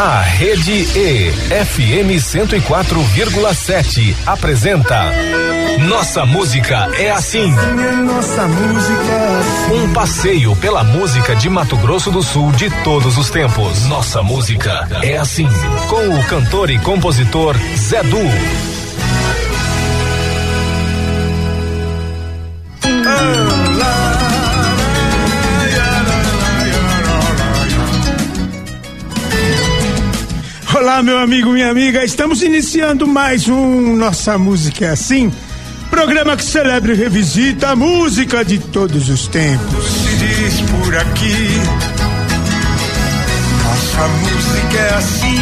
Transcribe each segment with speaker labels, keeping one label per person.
Speaker 1: A Rede E, FM 104,7, apresenta Nossa Música é Assim.
Speaker 2: Nossa música.
Speaker 1: Um passeio pela música de Mato Grosso do Sul de todos os tempos. Nossa Música é Assim. Com o cantor e compositor Zé Du.
Speaker 2: Olá, meu amigo, minha amiga. Estamos iniciando mais um Nossa Música é Assim. Programa que celebra e revisita a música de todos os tempos.
Speaker 3: Se diz por aqui, nossa música é assim.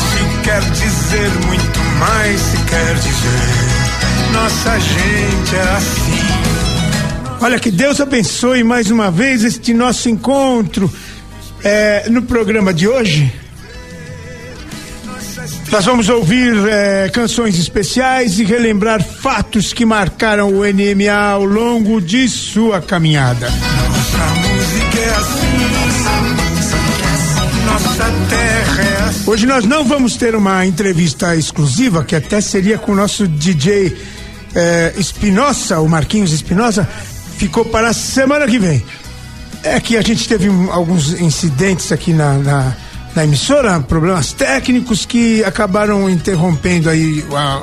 Speaker 3: Se quer dizer muito mais, se quer dizer, nossa gente é assim.
Speaker 2: Olha, que Deus abençoe mais uma vez este nosso encontro é, no programa de hoje. Nós vamos ouvir é, canções especiais e relembrar fatos que marcaram o NMA ao longo de sua caminhada.
Speaker 3: Nossa música é assim. Nossa terra é assim.
Speaker 2: Hoje nós não vamos ter uma entrevista exclusiva, que até seria com o nosso DJ é, Espinosa, o Marquinhos Espinosa, ficou para a semana que vem. É que a gente teve um, alguns incidentes aqui na, na na emissora, problemas técnicos que acabaram interrompendo aí a,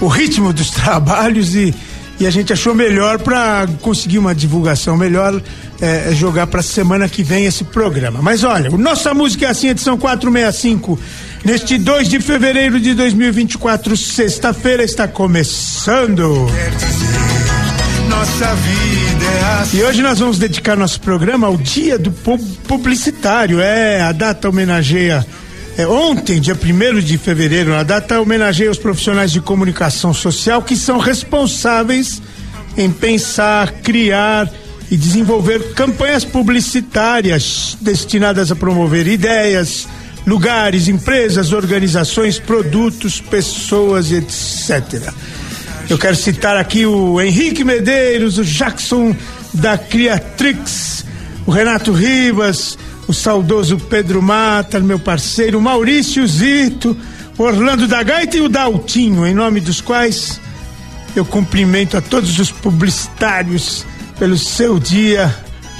Speaker 2: o ritmo dos trabalhos e, e a gente achou melhor para conseguir uma divulgação melhor é, jogar para semana que vem esse programa. Mas olha, o nossa música é assim, edição 465. Neste 2 de fevereiro de 2024, sexta-feira, está começando.
Speaker 3: Quer dizer, nossa vida é.
Speaker 2: E hoje nós vamos dedicar nosso programa ao Dia do Pu- Publicitário. É, a data homenageia. É, ontem, dia 1 de fevereiro, a data homenageia os profissionais de comunicação social que são responsáveis em pensar, criar e desenvolver campanhas publicitárias destinadas a promover ideias, lugares, empresas, organizações, produtos, pessoas, etc. Eu quero citar aqui o Henrique Medeiros, o Jackson da Criatrix, o Renato Ribas, o saudoso Pedro Mata, meu parceiro, o Maurício Zito, o Orlando da Gaita e o Daltinho, em nome dos quais eu cumprimento a todos os publicitários pelo seu dia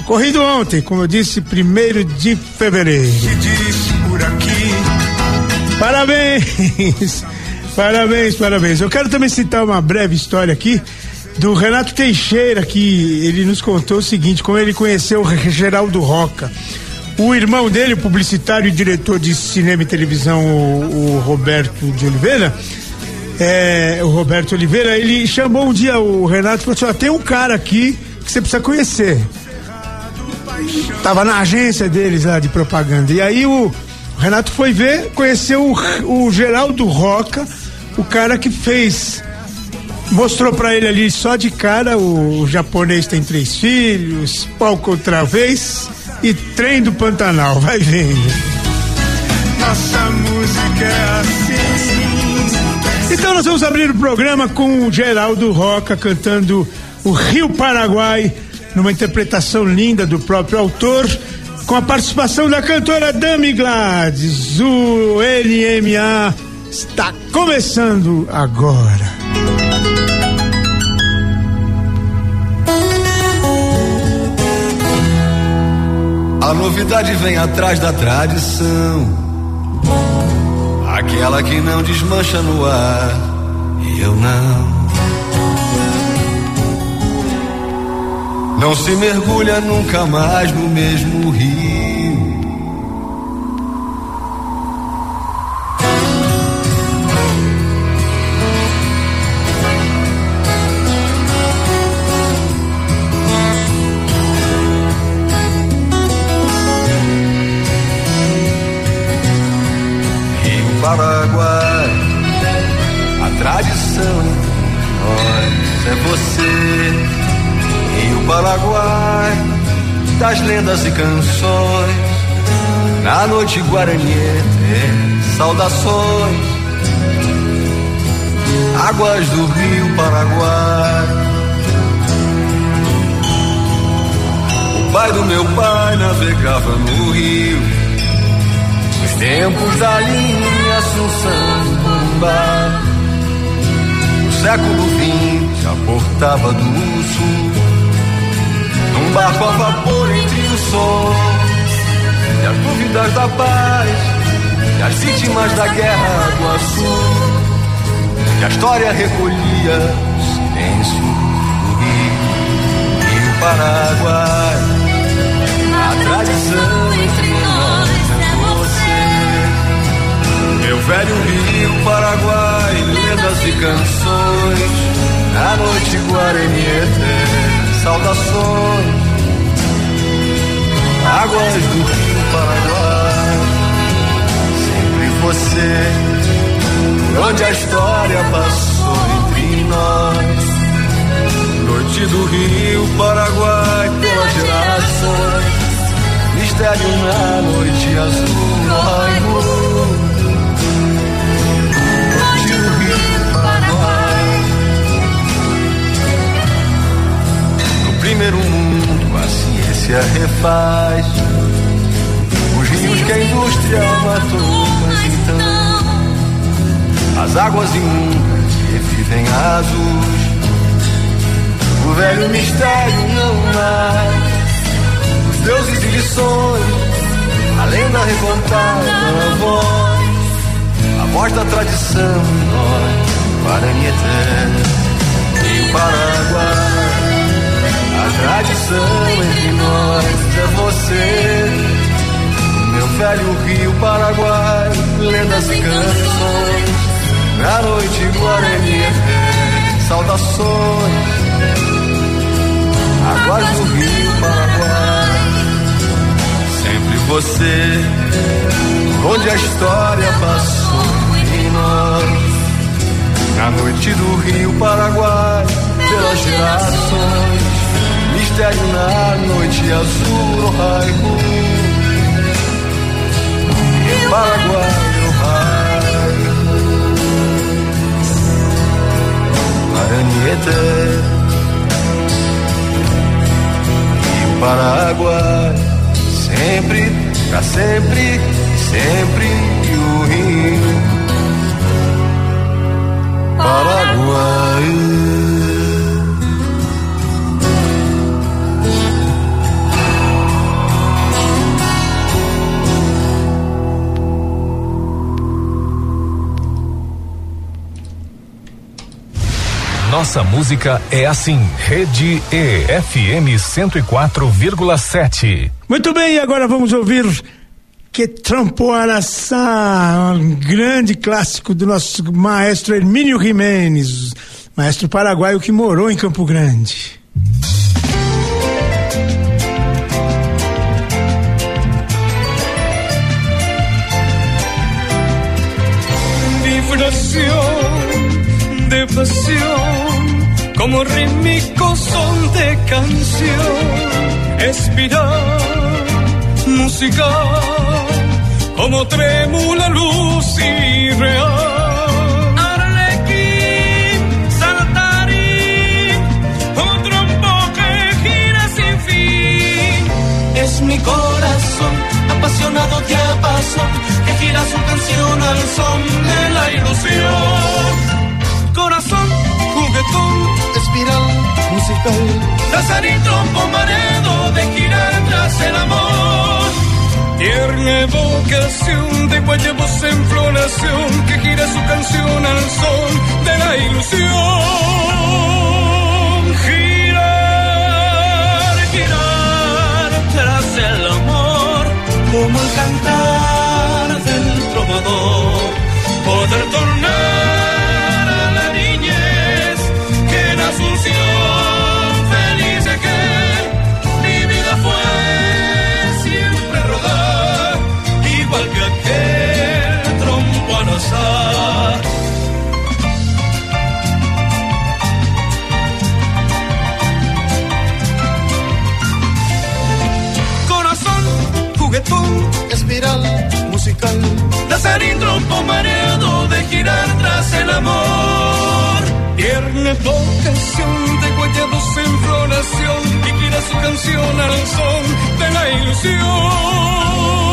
Speaker 2: corrido ontem, como eu disse, primeiro de fevereiro.
Speaker 3: Se por aqui,
Speaker 2: Parabéns! Parabéns, parabéns. Eu quero também citar uma breve história aqui do Renato Teixeira, que ele nos contou o seguinte: como ele conheceu o Geraldo Roca. O irmão dele, o publicitário e diretor de cinema e televisão, o, o Roberto de Oliveira, é, o Roberto Oliveira, ele chamou um dia o Renato e falou assim: ó, tem um cara aqui que você precisa conhecer. Tava na agência deles lá de propaganda. E aí o Renato foi ver, conheceu o, o Geraldo Roca, o cara que fez. Mostrou pra ele ali só de cara: o, o japonês tem três filhos, palco outra vez e trem do Pantanal. Vai vendo.
Speaker 3: nossa música é assim.
Speaker 2: Então nós vamos abrir o programa com o Geraldo Roca cantando o Rio Paraguai, numa interpretação linda do próprio autor, com a participação da cantora Dami Gladys. O NMA está começando agora.
Speaker 4: A novidade vem atrás da tradição. Aquela que não desmancha no ar. E eu não. Não se mergulha nunca mais no mesmo rio. Tradição nós é você. Rio Paraguai, das lendas e canções, na noite guaraniense, saudações. Águas do Rio Paraguai. O pai do meu pai navegava no rio tempos da linha Assunção Corumbá. O século XX portava do sul, num barco a vapor entre os sons e as dúvidas da paz, e as vítimas da guerra do Açul, que a história recolhia silêncio do rio, Rio Paraguai, a tradição entre nós meu velho rio Paraguai, lendas e canções, na noite Guarani eterna, saudações, águas do rio Paraguai, sempre você, por onde a história passou entre nós. Noite do rio Paraguai, pelas gerações, mistério na noite azul, Raimundo. Primeiro mundo a ciência refaz. Os rios que a indústria matou, mas então as águas imundas revivem azuis. O velho mistério não mais. Os deuses e lições, a lenda recontada na voz, a voz da tradição, nós, Guarani eterno e Paraguai. A tradição entre nós é você. Meu velho Rio Paraguai, lendas e canções. Na noite Guarani é saudações. Águas do Rio Paraguai. Sempre você, onde a história passou em nós. Na noite do Rio Paraguai, pelas gerações mistério na noite azul, no raio. E o Paraguai, raio. Maranhete. E o Paraguai, sempre, pra sempre, sempre o Rio. Paraguai.
Speaker 1: Nossa música é assim. Rede E FM 104,7.
Speaker 2: Muito bem, agora vamos ouvir Que Trampo Araçá, um grande clássico do nosso maestro Hermínio Jimenez, maestro paraguaio que morou em Campo Grande.
Speaker 5: Vibración de pasión como rítmicos son de canción, espiral musical, como trémula luz y real. Arlequín, saltarín, como trompo que gira sin fin. Es mi corazón, apasionado diapasón, que gira su canción al son de la ilusión. Corazón, juguetón, espiral musical. y trompo maredo de girar tras el amor. Tierna evocación de guayabos en floración que gira su canción al son de la ilusión. Girar, girar tras el amor como el cantar del trovador. Poder tornar Espiral, musical. Danzarín, trompo mareado de girar tras el amor. Tierna vocación de guayados en floración y gira su canción al son de la ilusión.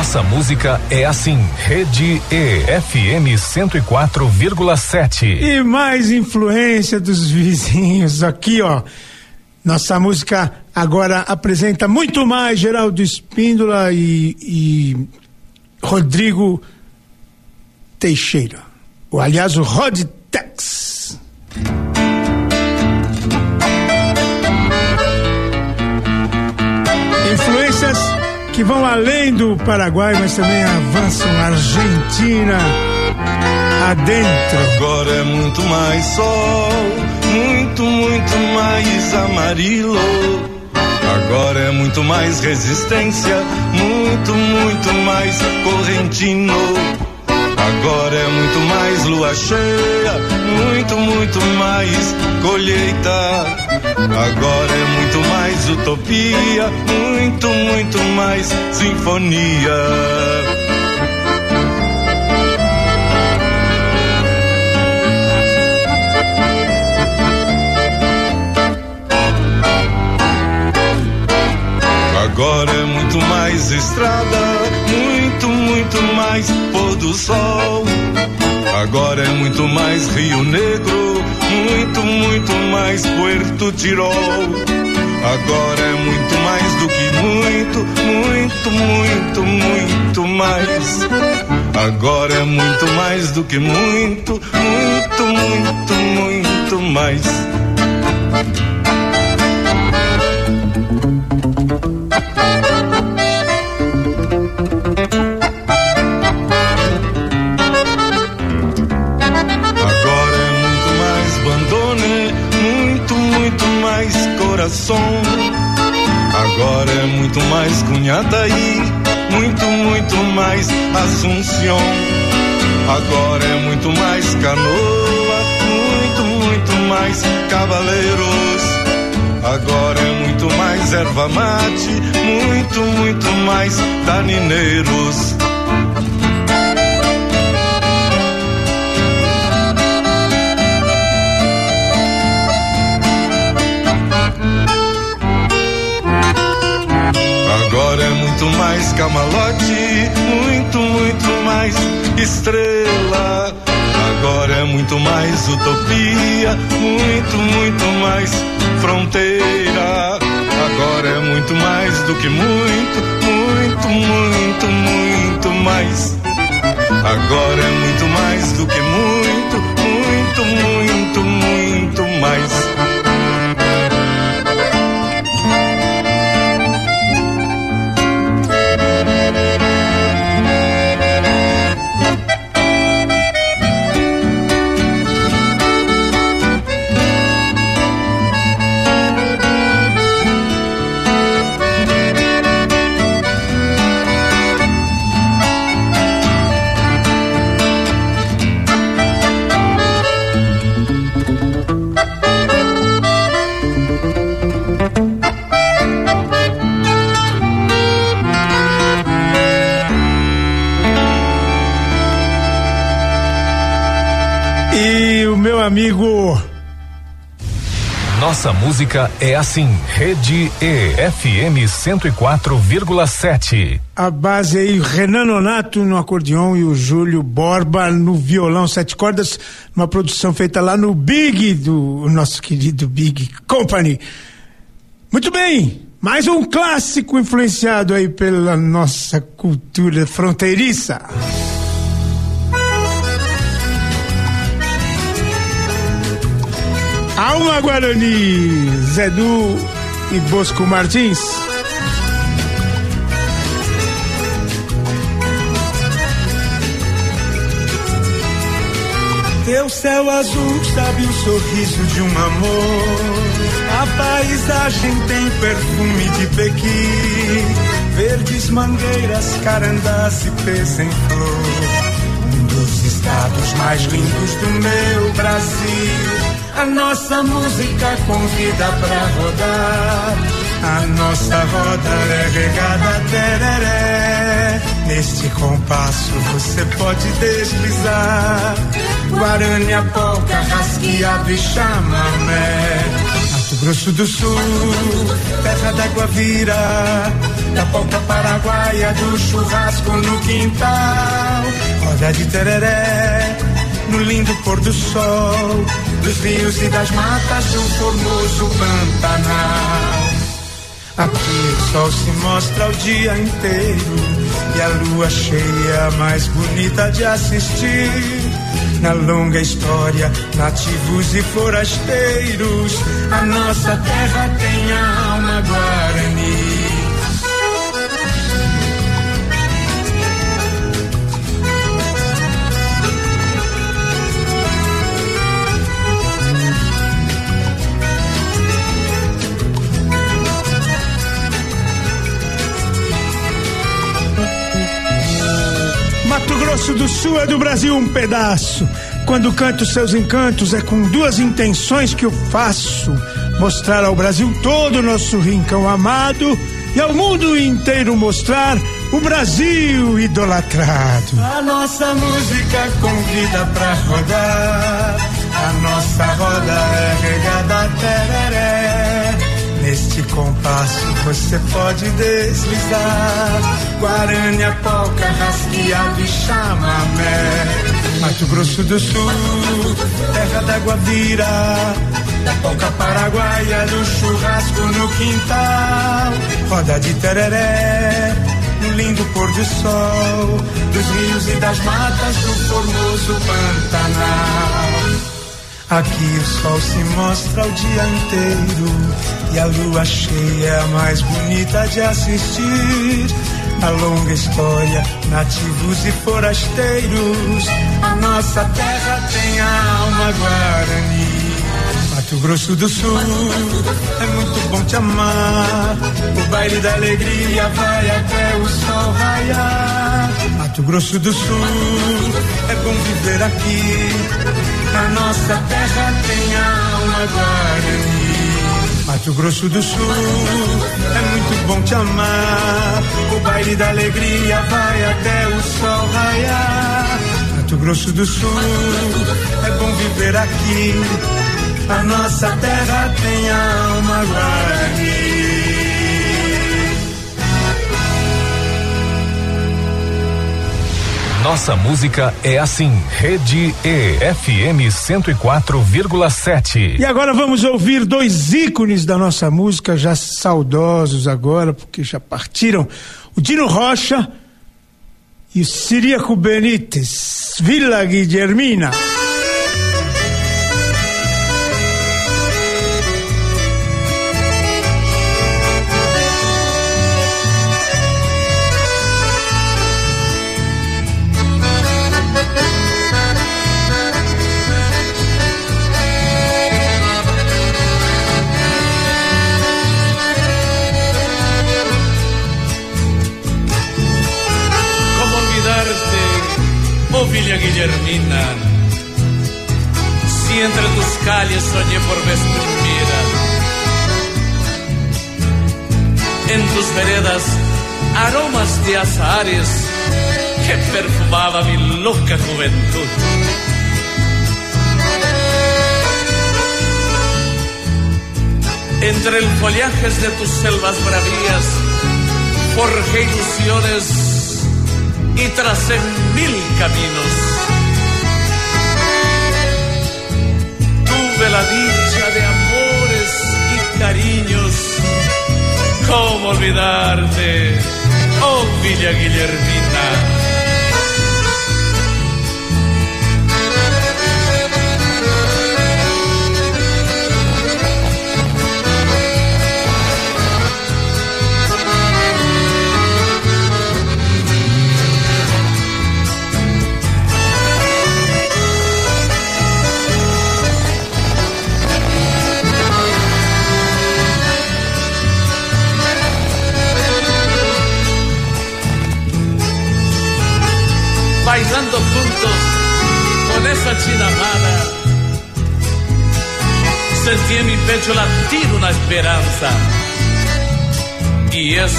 Speaker 1: Nossa música é assim. Rede E FM 104,7.
Speaker 2: E mais influência dos vizinhos aqui, ó. Nossa música agora apresenta muito mais Geraldo Espíndola e, e Rodrigo Teixeira. Ou, aliás, o Rod Tex. Influências que vão além do Paraguai, mas também avançam Argentina adentro.
Speaker 6: Agora é muito mais sol, muito, muito mais amarelo. Agora é muito mais resistência, muito, muito mais correntino. Agora é muito mais lua cheia, muito, muito mais colheita. Agora é muito mais utopia, muito, muito mais sinfonia. Agora é muito mais estrada, muito, muito mais pôr do sol. Agora é muito mais Rio Negro, muito, muito mais Puerto Tirol. Agora é muito mais do que muito, muito, muito, muito mais. Agora é muito mais do que muito, muito, muito, muito mais. Agora é muito mais Cunhataí, muito, muito mais Assunção. Agora é muito mais Canoa, muito, muito mais Cavaleiros. Agora é muito mais erva mate, muito, muito mais danineiros. Muito mais camalote, muito, muito mais estrela. Agora é muito mais utopia, muito, muito mais fronteira. Agora é muito mais do que muito, muito, muito, muito mais. Agora é muito mais do que muito, muito, muito, muito mais.
Speaker 1: Nossa música é assim. Rede E FM 104,7.
Speaker 2: A base aí, Renan Nonato no acordeão e o Júlio Borba no violão, sete cordas, uma produção feita lá no Big do nosso querido Big Company. Muito bem, mais um clássico influenciado aí pela nossa cultura fronteiriça. Alma Guarani, Zedu e Bosco Martins.
Speaker 3: Teu céu azul sabe o sorriso de um amor. A paisagem tem perfume de Pequim. Verdes mangueiras, carandás e pés em flor. Dos estados mais lindos do meu Brasil a nossa música convida pra rodar. A nossa roda é regada tereré. Neste compasso você pode deslizar. Guarânia, polca, rasqueado e chamamé. Grosso do Sul, terra da Guavira, da ponta paraguaia do churrasco no quintal, roda de tereré, no lindo pôr do sol, dos rios e das matas do formoso Pantanal. Aqui o sol se mostra o dia inteiro e a lua cheia mais bonita de assistir. Na longa história, nativos e forasteiros, a nossa terra tem alma guarani.
Speaker 2: Grosso do Sul é do Brasil um pedaço. Quando canto seus encantos é com duas intenções que eu faço: mostrar ao Brasil todo o nosso rincão amado e ao mundo inteiro mostrar o Brasil idolatrado.
Speaker 3: A nossa música convida pra rodar, a nossa roda é regada tereré. Neste compasso você pode deslizar. Guarânia, polca, rasqueado e chamamé. Mato Grosso do Sul, terra da Guavira. Da polca paraguaia, do churrasco no quintal. Roda de tereré, no lindo pôr do sol. Dos rios e das matas do formoso Pantanal. Aqui o sol se mostra o dia inteiro e a lua cheia é a mais bonita de assistir. A longa história, nativos e forasteiros, a nossa terra tem a alma guarani. Mato Grosso do Sul, é muito bom te amar. O baile da alegria vai até o sol raiar. Mato Grosso do Sul, é bom viver aqui. A nossa terra tem alma guarani. Mato Grosso do Sul, é muito bom te amar. O baile da alegria vai até o sol raiar. Mato Grosso do Sul, é bom viver aqui. A nossa terra tem alma guarani.
Speaker 1: Nossa música é assim. Rede E FM 104,7.
Speaker 2: E agora vamos ouvir dois ícones da nossa música, já saudosos agora, porque já partiram. O Dino Rocha e o Siriaco Benítez, Vila Guilhermina.
Speaker 7: Guillermina. Si entre tus calles soñé por vez primera, en tus veredas aromas de azares que perfumaba mi loca juventud. Entre el follaje de tus selvas bravías, forjé ilusiones y tracé mil caminos. Tuve la dicha de amores y cariños. ¿Cómo olvidarte, oh Villa Guillermina?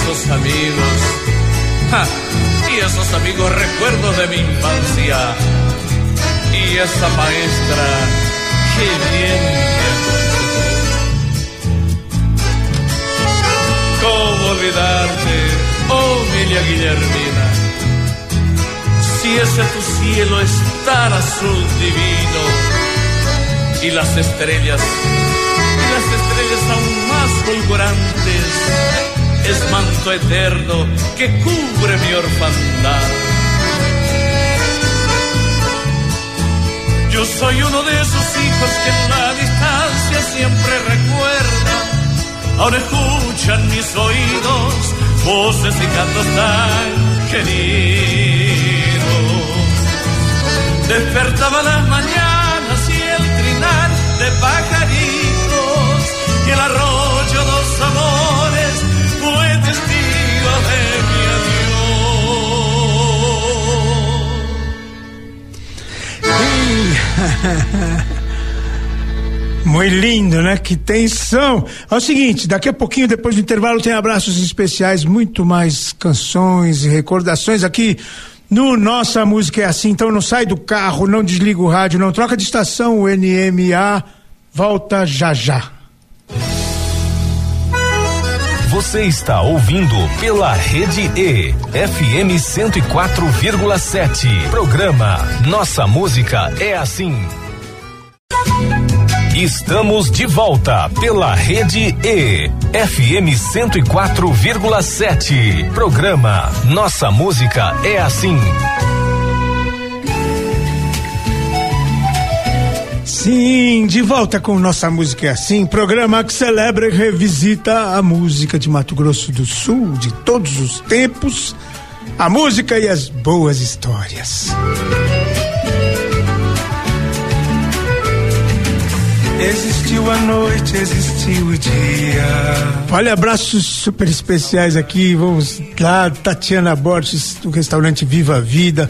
Speaker 7: esos amigos. ¡Ja! Y esos amigos recuerdos de mi infancia. Y esa maestra, qué bien me ¿Cómo olvidarte, oh Emilia Guillermina? Si ese tu cielo es tan azul divino y las estrellas, y las estrellas aún más fulgurantes es manto eterno que cubre mi orfandad. Yo soy uno de esos hijos que en la distancia siempre recuerdan ahora escuchan mis oídos voces y cantos tan queridos. Despertaba las mañanas y el trinar de pajaritos y el arroyo dos amores
Speaker 2: Muito lindo, né? Que tensão. É o seguinte, daqui a pouquinho, depois do intervalo, tem abraços especiais, muito mais canções e recordações aqui no Nossa Música é Assim. Então não sai do carro, não desliga o rádio, não troca de estação, o NMA volta já já.
Speaker 1: Você está ouvindo pela Rede E, FM 104,7. Programa Nossa Música é Assim. Estamos de volta pela Rede E, FM 104,7. Programa Nossa Música é Assim.
Speaker 2: Sim, de volta com Nossa Música é Assim, programa que celebra e revisita a música de Mato Grosso do Sul de todos os tempos, a música e as boas histórias.
Speaker 3: Existiu a noite, existiu o dia.
Speaker 2: Olha, abraços super especiais aqui. Vamos lá, Tatiana Borges, do restaurante Viva a Vida,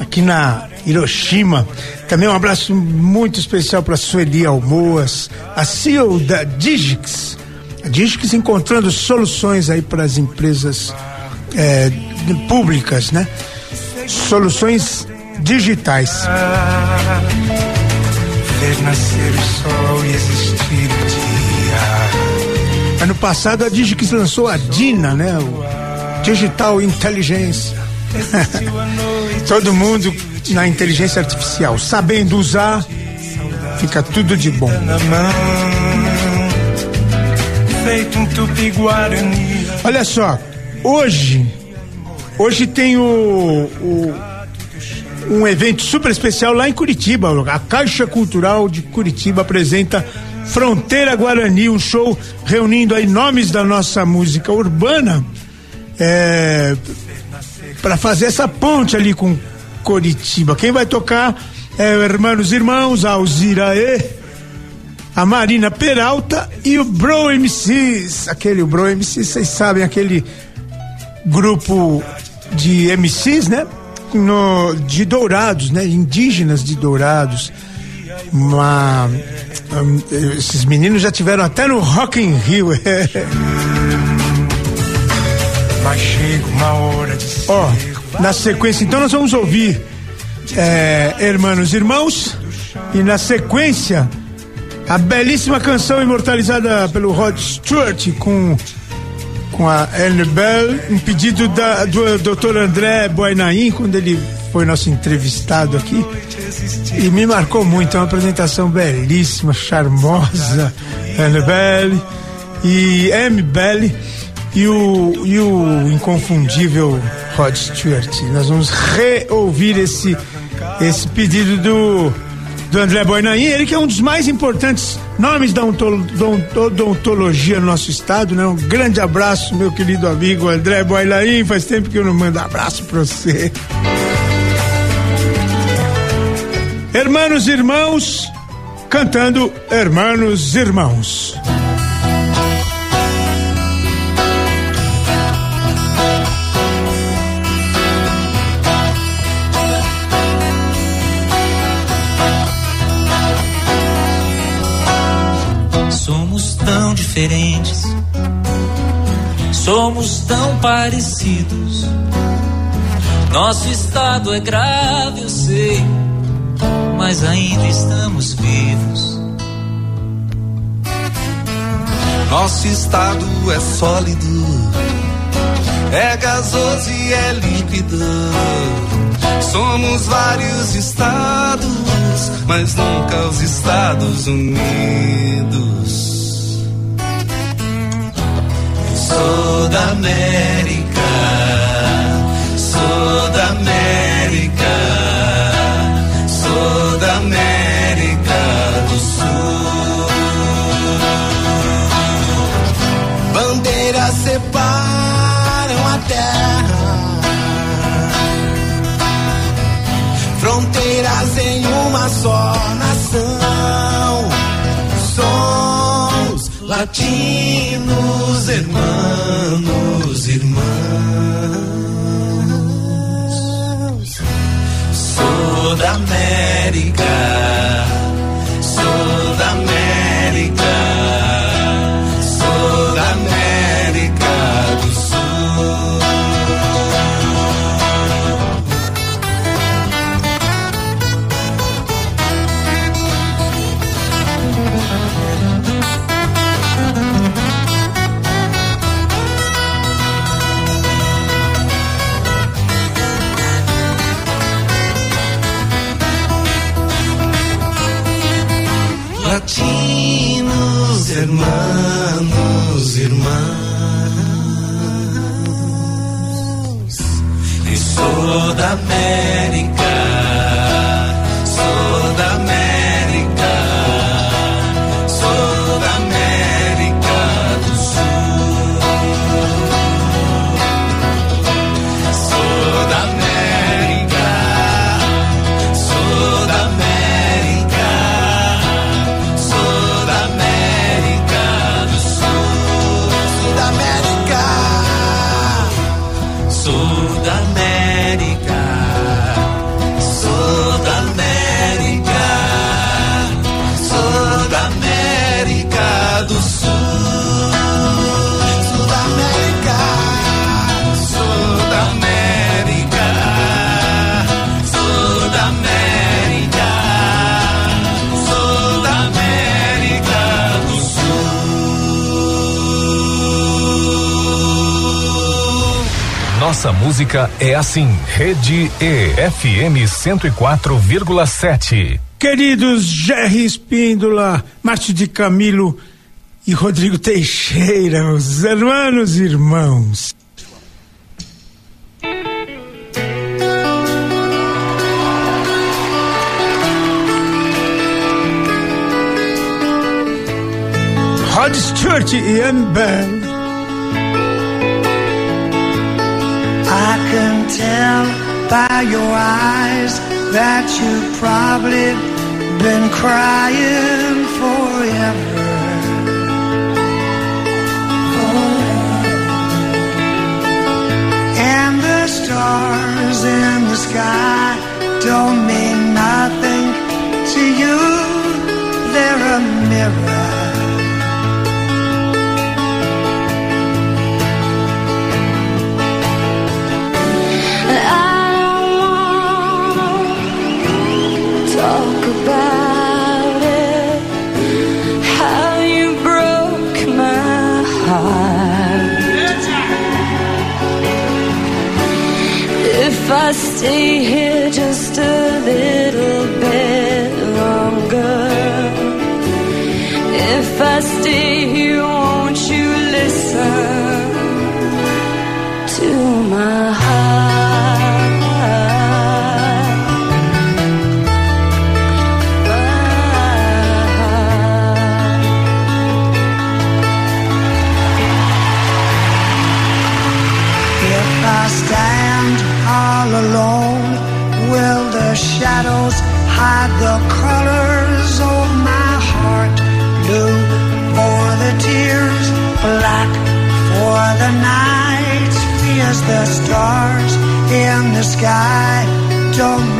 Speaker 2: aqui na Hiroshima. Também um abraço muito especial para Sueli Almoas, a CEO da Digix. A Digix encontrando soluções aí para as empresas é, públicas, né? Soluções digitais.
Speaker 3: Ver nascer o sol e existir o dia.
Speaker 2: Ano passado a Digix lançou a Dina, né? O Digital Inteligência. Todo mundo na inteligência artificial, sabendo usar, fica tudo de bom. Olha só, hoje, hoje tem o, o um evento super especial lá em Curitiba. A Caixa Cultural de Curitiba apresenta Fronteira Guarani, um show reunindo aí nomes da nossa música urbana é, para fazer essa ponte ali com Curitiba. Quem vai tocar é o Hermanos Irmãos, a Alzira E, a Marina Peralta e o Bro MCs. Aquele o Bro MCs, vocês sabem, aquele grupo de MCs, né? no, de Dourados, né? Indígenas de Dourados. Uma, um, esses meninos já tiveram até no Rock in Rio. Mas Ó, oh, na sequência, então nós vamos ouvir é, Hermanos Irmãos e na sequência a belíssima canção imortalizada pelo Rod Stewart com com a Anne Bell, um pedido da, do Dr. André Boinain, quando ele foi nosso entrevistado aqui. E me marcou muito, é uma apresentação belíssima, charmosa. Anne Bell e M. Bell e o, e o inconfundível Rod Stewart. Nós vamos reouvir esse, esse pedido do do André Boinain, ele que é um dos mais importantes nomes da odontologia no nosso estado, né? Um grande abraço, meu querido amigo André Boinain, faz tempo que eu não mando abraço pra você. Hermanos Irmãos, cantando Hermanos Irmãos.
Speaker 8: Diferentes. Somos tão parecidos. Nosso estado é grave, eu sei, mas ainda estamos vivos.
Speaker 9: Nosso estado é sólido,
Speaker 4: é gasoso e é líquido. Somos vários estados, mas nunca os Estados Unidos. Sou da América, sou da América, sou da América do Sul. Bandeiras separam a terra. Fronteiras em uma só latinos, hermanos, irmãos. Sou da América, sou da América, América,
Speaker 1: música é assim. Rede E FM 104,7.
Speaker 2: Queridos Jerry Espíndola, Márcio de Camilo e Rodrigo Teixeira, os hermanos e irmãos. Rod Stewart e Ian Bell.
Speaker 9: Tell by your eyes that you've probably been crying forever. Oh. And the stars in the sky don't mean nothing to you. They're a mirror.
Speaker 10: If I stay here just a little bit longer, if I stay
Speaker 9: the colors of my heart? Blue for the tears, black for the night. Fears the stars in the sky don't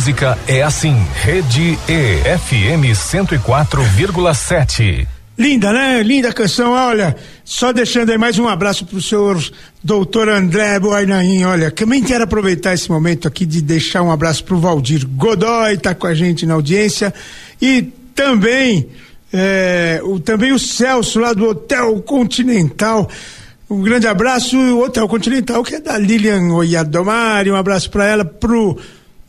Speaker 1: música é assim. Rede E FM 104,7.
Speaker 2: Linda, né? Linda canção. Olha, só deixando aí mais um abraço pro senhor doutor André Boainain. Olha, também quero aproveitar esse momento aqui de deixar um abraço pro Valdir Godoy, tá com a gente na audiência. E também, é, o, também o Celso lá do Hotel Continental. Um grande abraço, o Hotel Continental, que é da Lilian Oyadomari. Um abraço para ela, pro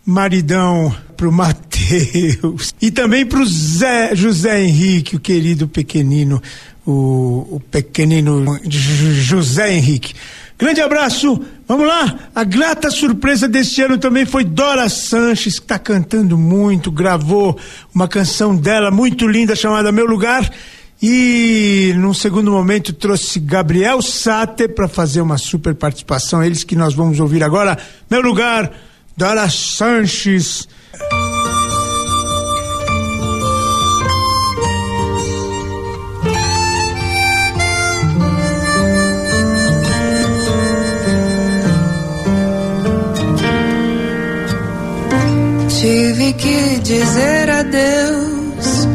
Speaker 2: maridão, pro Matheus. E também pro Zé, José Henrique, o querido pequenino, o, o pequenino José Henrique. Grande abraço, vamos lá. A grata surpresa deste ano também foi Dora Sanches, que está cantando muito, gravou uma canção dela muito linda chamada Meu Lugar. E num segundo momento trouxe Gabriel Sate para fazer uma super participação. Eles que nós vamos ouvir agora. Meu lugar, Dora Sanches.
Speaker 11: Tive que dizer adeus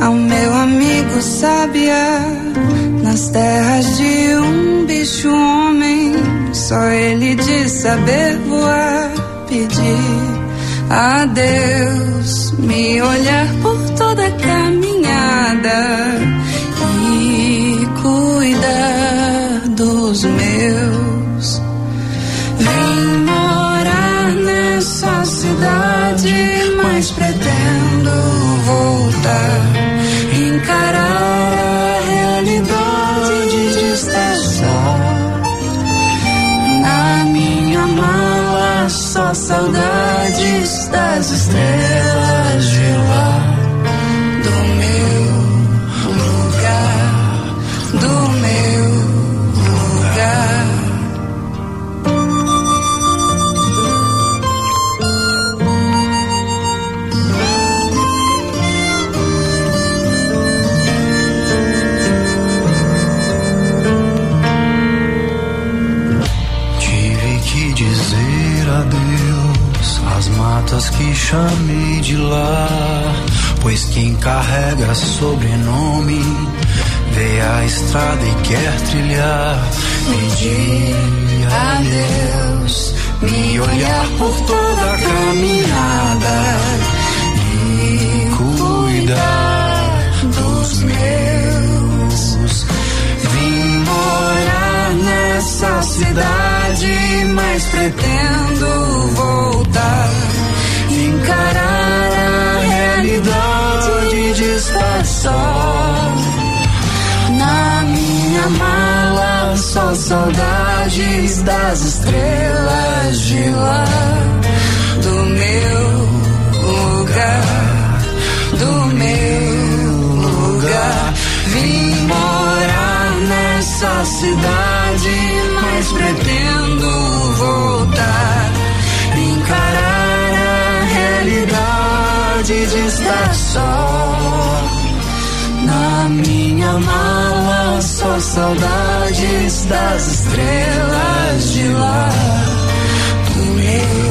Speaker 11: ao meu amigo sabia nas terras de um bicho homem, só ele de saber voar pedir a Deus me olhar por toda a caminhada e cuidar dos meus. Vim morar nessa cidade, mas pretendo voltar, saudades das estrelas
Speaker 10: que chamei de lar, pois quem carrega sobrenome vê a estrada e quer trilhar. Pedir a Deus me olhar por toda a caminhada e cuidar dos meus. Vim morar nessa cidade, mas pretendo voltar. Encarar a realidade de estar só. Na minha mala, só saudades das estrelas de lá. Do meu lugar, do meu lugar. Vim morar nessa cidade, mas pretendo voltar. De estar só. Na minha mala, só saudades das estrelas de lá. Do meu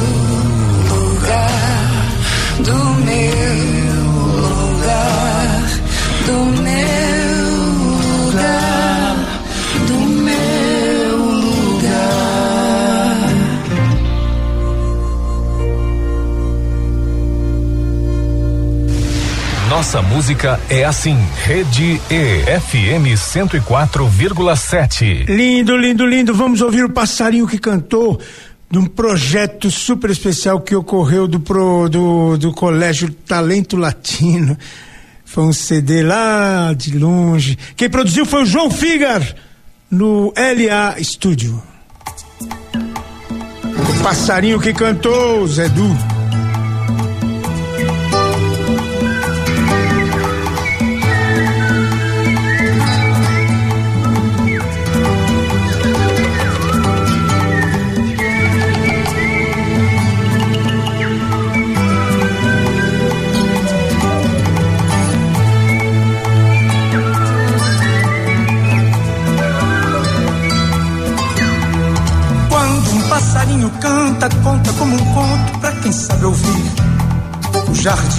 Speaker 10: lugar, do meu lugar, do meu
Speaker 1: Nossa música é assim. Rede E FM 104,7.
Speaker 2: Lindo, lindo, lindo. Vamos ouvir o passarinho que cantou de um projeto super especial que ocorreu do, pro, do, do Colégio Talento Latino. Foi um CD lá de longe. Quem produziu foi o João Figar no LA Studio. O passarinho que cantou, Zé Du.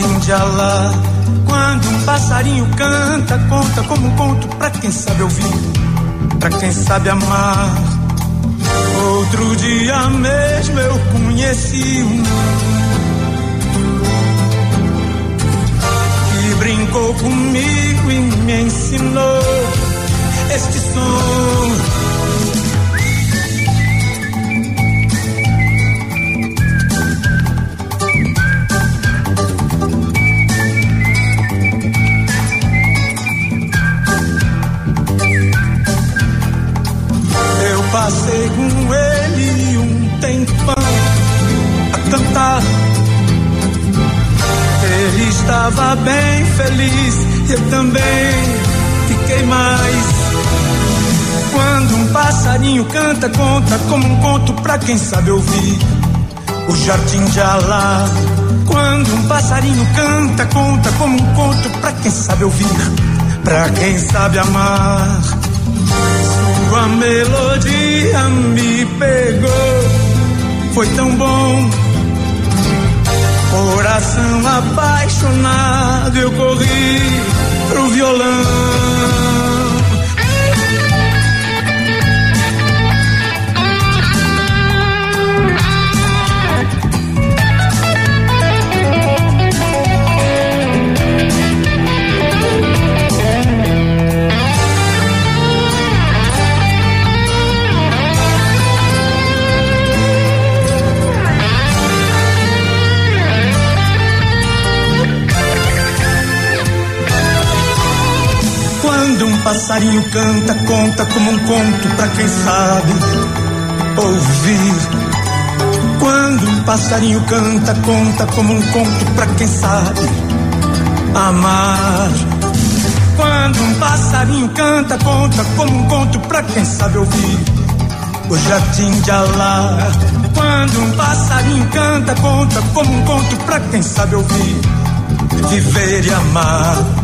Speaker 3: Jardim de Alá. Quando um passarinho canta, conta como um conto pra quem sabe ouvir, pra quem sabe amar. Outro dia mesmo eu conheci um que brincou comigo e me ensinou este som. Bem feliz, eu também fiquei mais. Quando um passarinho canta, conta como um conto pra quem sabe ouvir. O jardim de Alá. Quando um passarinho canta, conta como um conto pra quem sabe ouvir, pra quem sabe amar. Sua melodia me pegou, foi tão bom. Coração apaixonado, eu corri pro violão. Passarinho canta, conta como um conto pra quem sabe ouvir. Quando um passarinho canta, conta como um conto pra quem sabe amar. Quando um passarinho canta, conta como um conto pra quem sabe ouvir. O jardim de Alá. Quando um passarinho canta, conta como um conto pra quem sabe ouvir. Viver e amar.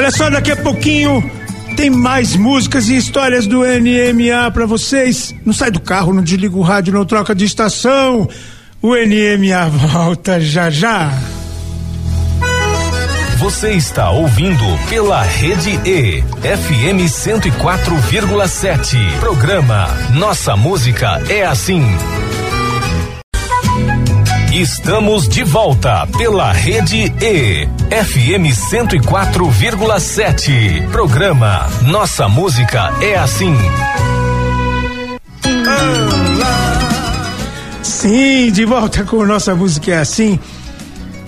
Speaker 2: Olha só, daqui a pouquinho tem mais músicas e histórias do NMA para vocês. Não sai do carro, não desliga o rádio, não troca de estação. O NMA volta já já.
Speaker 1: Você está ouvindo pela Rede E, FM 104,7. Programa Nossa Música é Assim. Estamos de volta pela Rede E, FM 104,7. Programa Nossa Música é Assim.
Speaker 2: Sim, de volta com Nossa Música é Assim.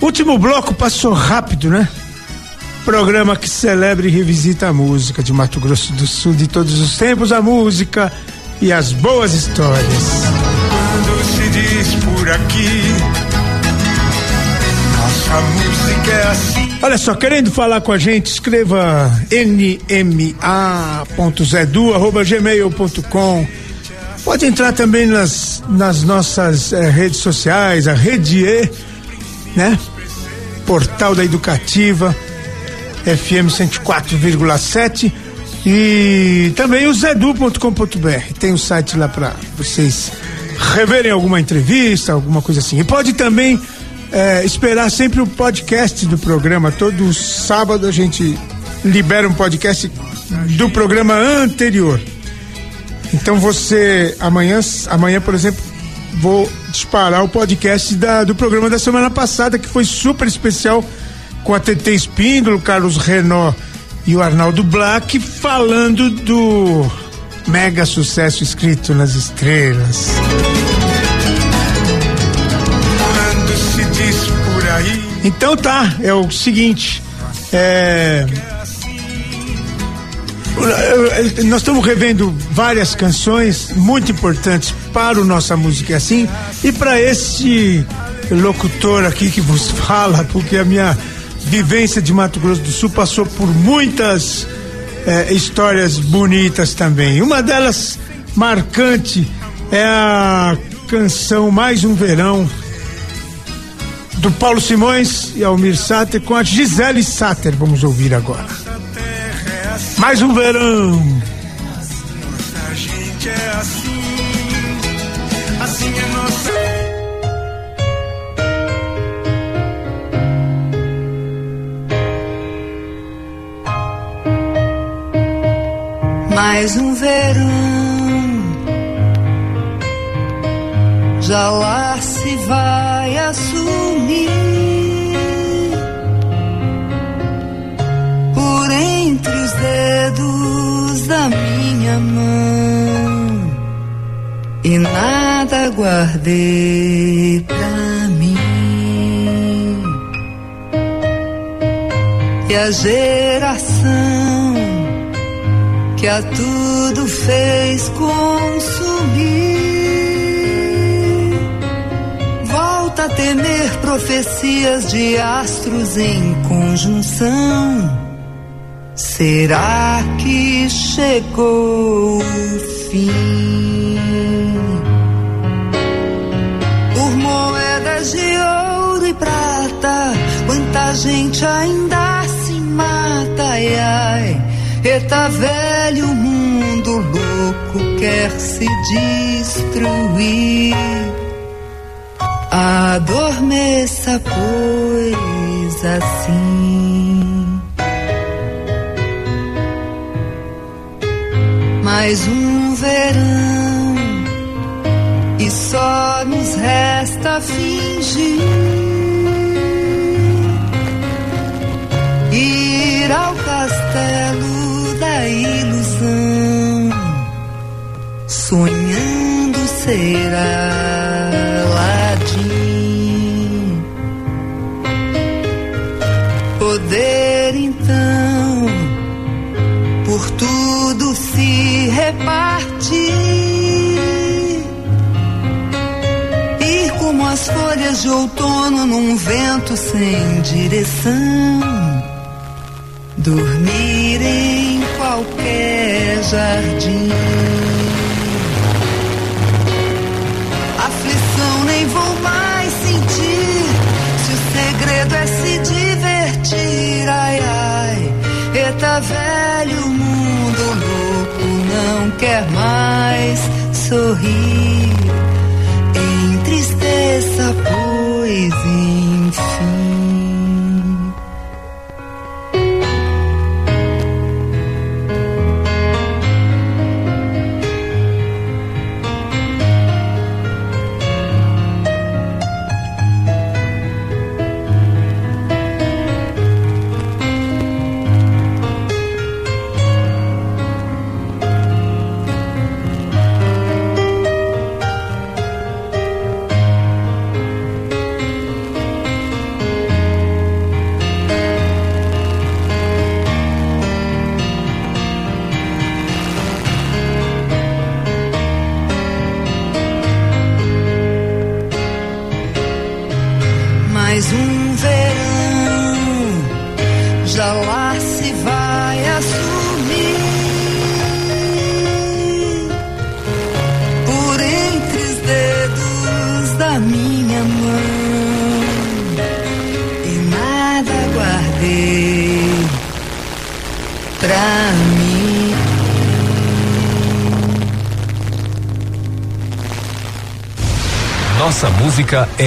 Speaker 2: Último bloco passou rápido, né? Programa que celebra e revisita a música de Mato Grosso do Sul de todos os tempos, a música e as boas histórias.
Speaker 3: Quando se diz por aqui
Speaker 2: Olha só, querendo falar com a gente, escreva nma.zedu.gmail.com Pode entrar também nas, nas nossas eh, redes sociais, a Rede E, né? Portal da Educativa, FM 104,7 e também o zedu.com.br. Tem o um site lá para vocês reverem alguma entrevista, alguma coisa assim. E pode também é, esperar sempre o podcast do programa. Todo sábado a gente libera um podcast do programa anterior. Então você amanhã, amanhã por exemplo, vou disparar o podcast da, do programa da semana passada que foi super especial com a TT Espíndola, o Carlos Renó e o Arnaldo Black falando do mega sucesso escrito nas estrelas. Então tá, é o seguinte. É, nós estamos revendo várias canções muito importantes para o Nossa Música é Assim e para esse locutor aqui que vos fala, porque a minha vivência de Mato Grosso do Sul passou por muitas é, histórias bonitas também. Uma delas marcante é a canção Mais um Verão do Paulo Simões e Almir Sater com a Gisele Sater. Vamos ouvir agora. Mais um verão.
Speaker 3: A gente é assim, assim é nossa.
Speaker 12: Mais um verão, já lá se vai assumir. Por entre os dedos da minha mão, e nada guardei pra mim. E a geração que a tudo fez consumir. Temer profecias de astros em conjunção. Será que chegou o fim? Por moedas de ouro e prata, quanta gente ainda se mata, ai ai. Eita velho mundo louco quer se destruir. Adormeça, pois assim. Mais um verão e só nos resta fingir. Ir ao castelo da ilusão, sonhando ser se repartir. Ir como as folhas de outono num vento sem direção dormir em qualquer jardim. Quer mais sorrir.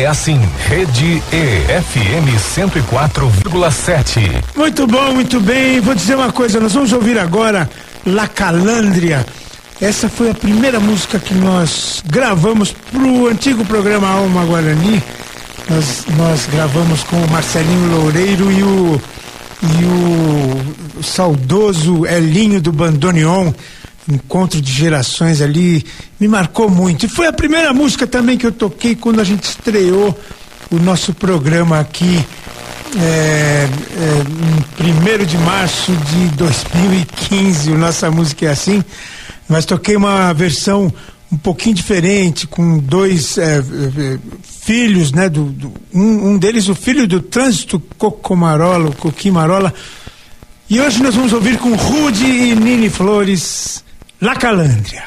Speaker 1: É assim. Rede E FM 104,7.
Speaker 2: Muito bom, muito bem. Vou dizer uma coisa, nós vamos ouvir agora La Calandria. Essa foi a primeira música que nós gravamos pro antigo programa Alma Guarani. Nós, nós gravamos com o Marcelinho Loureiro e o, e o saudoso Elinho do Bandoneon. Encontro de gerações ali, me marcou muito. E foi a primeira música também que eu toquei quando a gente estreou o nosso programa aqui é, é, em 1 de março de 2015. O Nossa Música é Assim. Mas toquei uma versão um pouquinho diferente, com dois é, é, filhos, né? Do, do- um, um deles, o filho do trânsito Cocomarola, o Coquimarola. E hoje nós vamos ouvir com Rude e Nini Flores, La Calandria.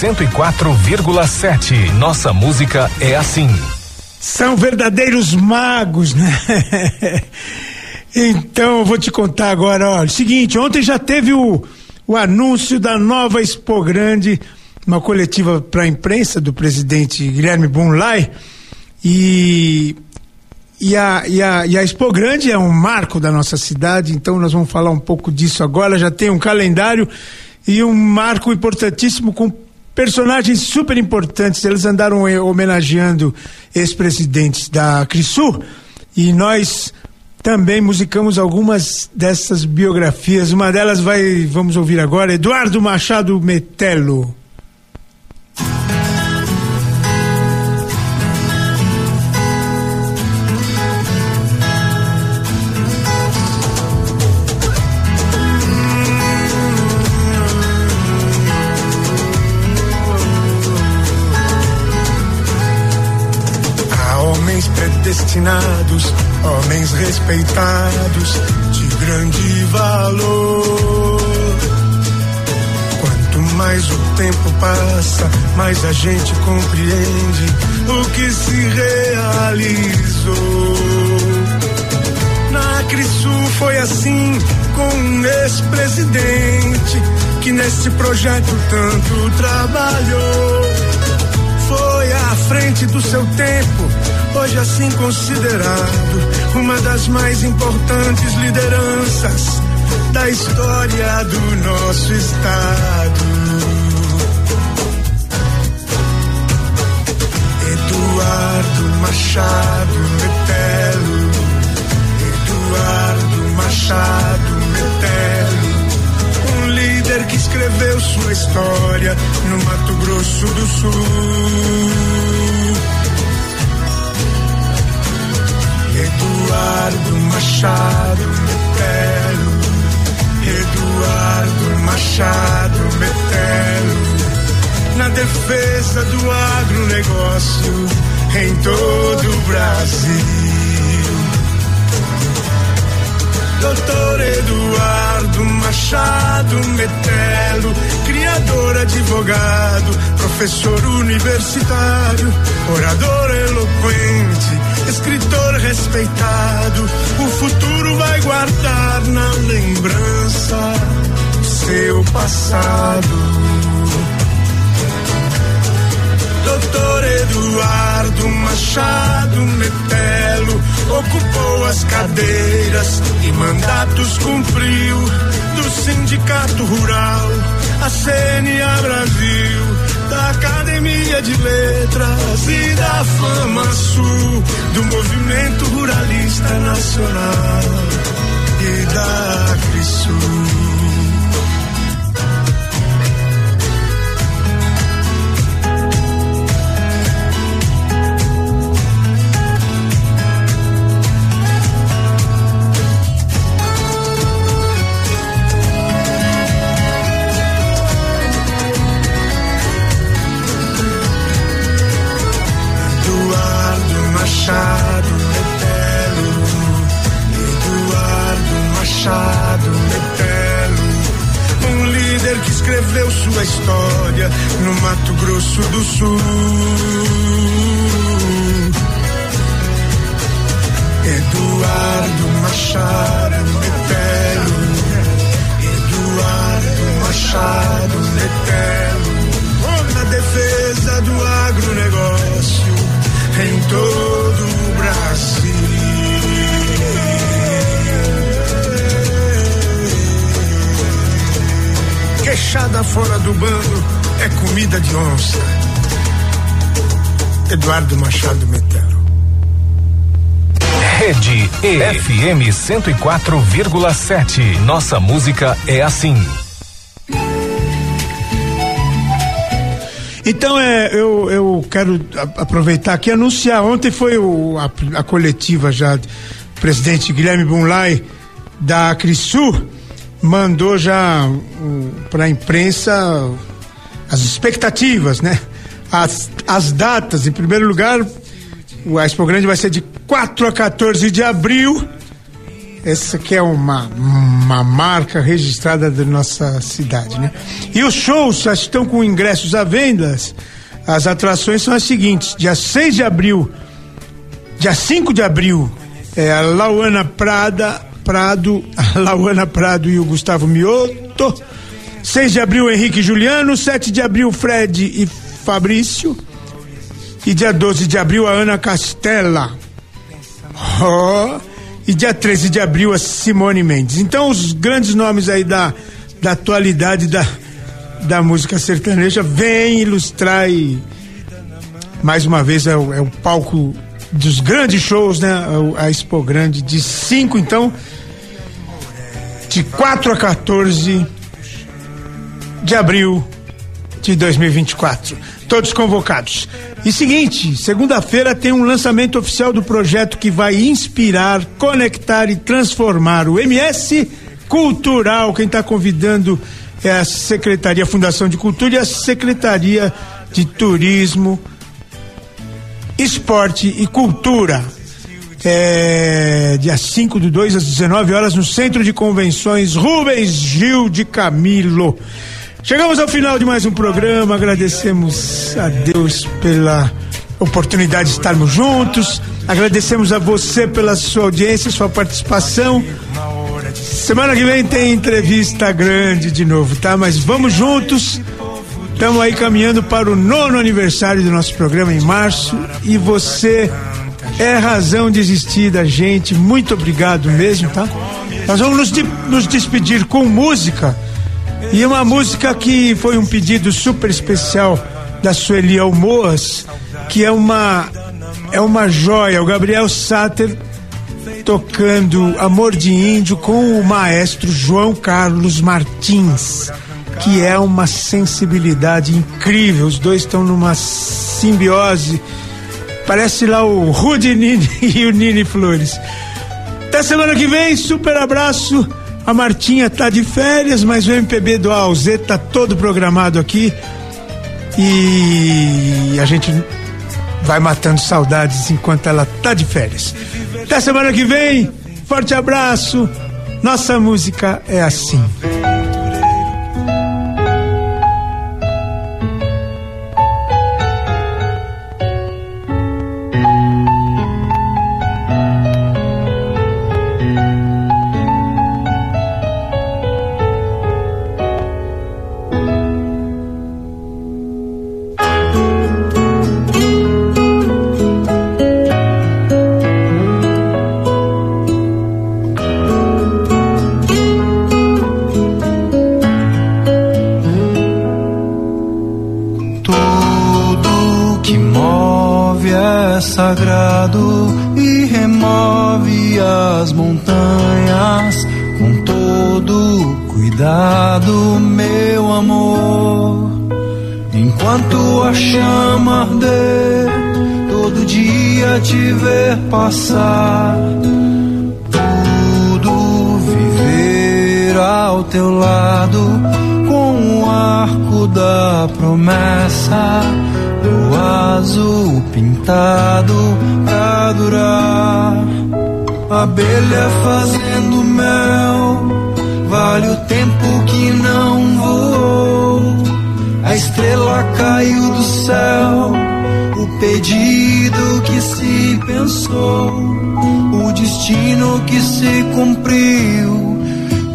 Speaker 1: 104,7. Nossa música é assim.
Speaker 13: São verdadeiros magos, né? Então, eu vou te contar agora, olha, seguinte, ontem já teve o, o anúncio da nova Expo Grande, uma coletiva para a imprensa do presidente Guilherme Bunlai, e e a, e, a, e a Expo Grande é um marco da nossa cidade, então nós vamos falar um pouco disso agora. Já tem um calendário e um marco importantíssimo com personagens super importantes. Eles andaram eh, homenageando ex-presidentes da Crisul e nós também musicamos algumas dessas biografias. Uma delas vai, vamos ouvir agora, Eduardo Machado Metelo.
Speaker 2: Homens respeitados, de grande valor. Quanto mais o tempo passa, mais a gente compreende o que se realizou. Na Crisul foi assim com um ex-presidente que nesse projeto tanto trabalhou à frente do seu tempo, hoje assim considerado uma das mais importantes lideranças da história do nosso estado. Eduardo Machado Metelo, Eduardo Machado Metelo um líder que escreveu sua história no Mato Grosso do Sul. Eduardo Machado Metelo, Eduardo Machado Metelo, na defesa do agronegócio em todo o Brasil.
Speaker 3: Doutor Eduardo Machado Metelo, criador, advogado, professor universitário, orador eloquente, escritor respeitado. O futuro vai guardar na lembrança seu passado. Doutor Eduardo Machado Metelo ocupou as cadeiras e mandatos cumpriu do Sindicato Rural, a CNA Brasil, da Academia de Letras e da Fama Sul, do Movimento Ruralista Nacional e da Crisul. Sua história no Mato Grosso do Sul. Eduardo Machado Metelo, Eduardo Machado Metelo, na defesa do agronegócio em todo o Brasil. Queixada fora do bando é comida de onça. Eduardo Machado Metelo.
Speaker 1: Rede EFM 104,7. Nossa música é assim.
Speaker 2: Então é, eu, eu quero aproveitar aqui e anunciar. Ontem foi o, a, a, coletiva já. Presidente Guilherme Bunlai da Crisul mandou já para a imprensa as expectativas, né? As, as datas, em primeiro lugar, o Expo Grande vai ser de 4 a 14 de abril. Essa que é uma, uma marca registrada da nossa cidade, né? E os shows já estão com ingressos à venda. As atrações são as seguintes: dia 6 de abril, dia 5 de abril, é a Lauana Prada, Prado, a Lauana Prado e o Gustavo Mioto. 6 de abril, Henrique Juliano. 7 de abril, Fred e Fabrício. E dia 12 de abril, a Ana Castela. Oh, e dia 13 de abril, a Simone Mendes. Então, os grandes nomes aí da, da atualidade da, da música sertaneja vêm ilustrar e mais uma vez é o, é o palco dos grandes shows, né? A Expo Grande de 5, então, de 4 a 14 de abril de 2024. Todos convocados. E seguinte, segunda-feira tem um lançamento oficial do projeto que vai inspirar, conectar e transformar o MS Cultural. Quem está convidando é a Secretaria Fundação de Cultura e a Secretaria de Turismo, Esporte e Cultura. É, dia 5 do 2 às 19 horas no Centro de Convenções Rubens Gil de Camilo. Chegamos ao final de mais um programa, agradecemos a Deus pela oportunidade de estarmos juntos, agradecemos a você pela sua audiência, sua participação. Semana que vem tem entrevista grande de novo, tá? Mas vamos juntos. Estamos aí caminhando para o nono aniversário do nosso programa em março e você é razão de existir da gente. Muito obrigado mesmo, tá? Nós vamos nos, de, nos despedir com música e uma música que foi um pedido super especial da Sueli Almoas, que é uma é uma joia. O Gabriel Sater tocando Amor de Índio com o maestro João Carlos Martins, que é uma sensibilidade incrível. Os dois estão numa simbiose. Parece lá o Rudy Nini e o Nini Flores. Até semana que vem, super abraço. A Martinha tá de férias, mas o MPB do AUZ tá todo programado aqui. E a gente vai matando saudades enquanto ela tá de férias. Até semana que vem. Forte abraço. Nossa música é assim.
Speaker 11: Teu lado com o arco da promessa do azul pintado pra durar. Abelha fazendo mel, vale o tempo que não voou. A estrela caiu do céu, o pedido que se pensou, o destino que se cumpriu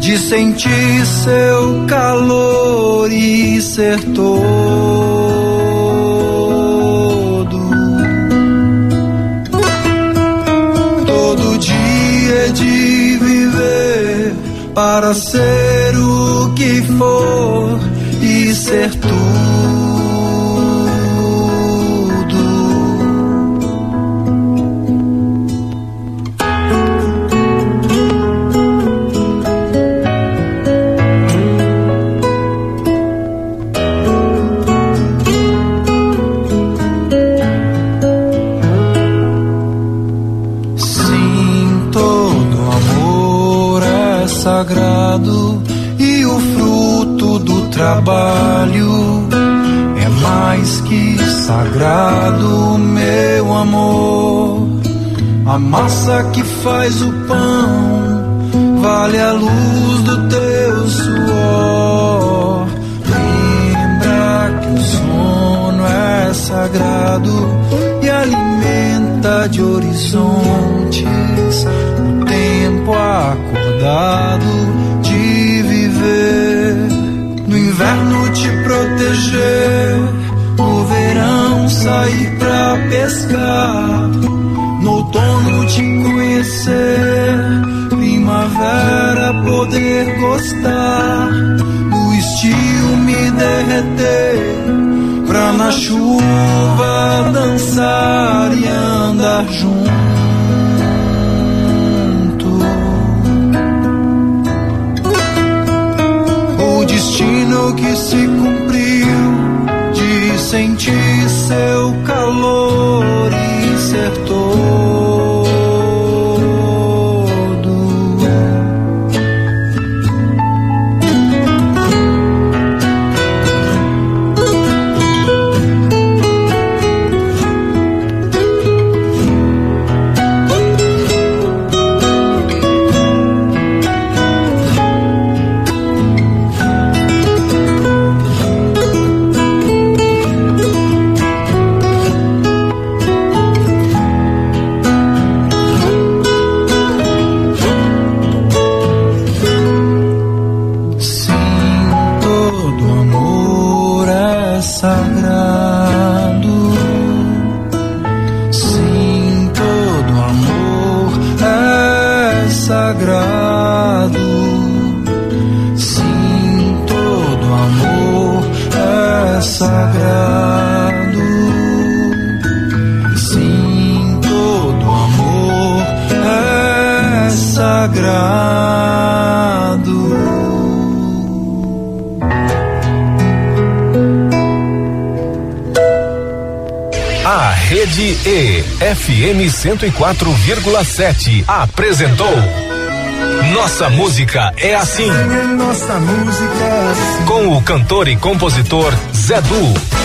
Speaker 11: de sentir seu calor e ser todo. Todo dia é de viver para ser o que for e ser tudo. Trabalho é mais que sagrado, meu amor. A massa que faz o pão vale a luz do teu suor. Lembra que o sono é sagrado e alimenta de horizontes o tempo acordado de inverno te proteger, no verão sair pra pescar, no outono te conhecer, primavera poder gostar, no estio me derreter, pra na chuva dançar e andar junto.
Speaker 1: 104,7, apresentou Nossa Música é Assim.
Speaker 3: Nossa música é assim.
Speaker 1: Com o cantor e compositor Zé Du.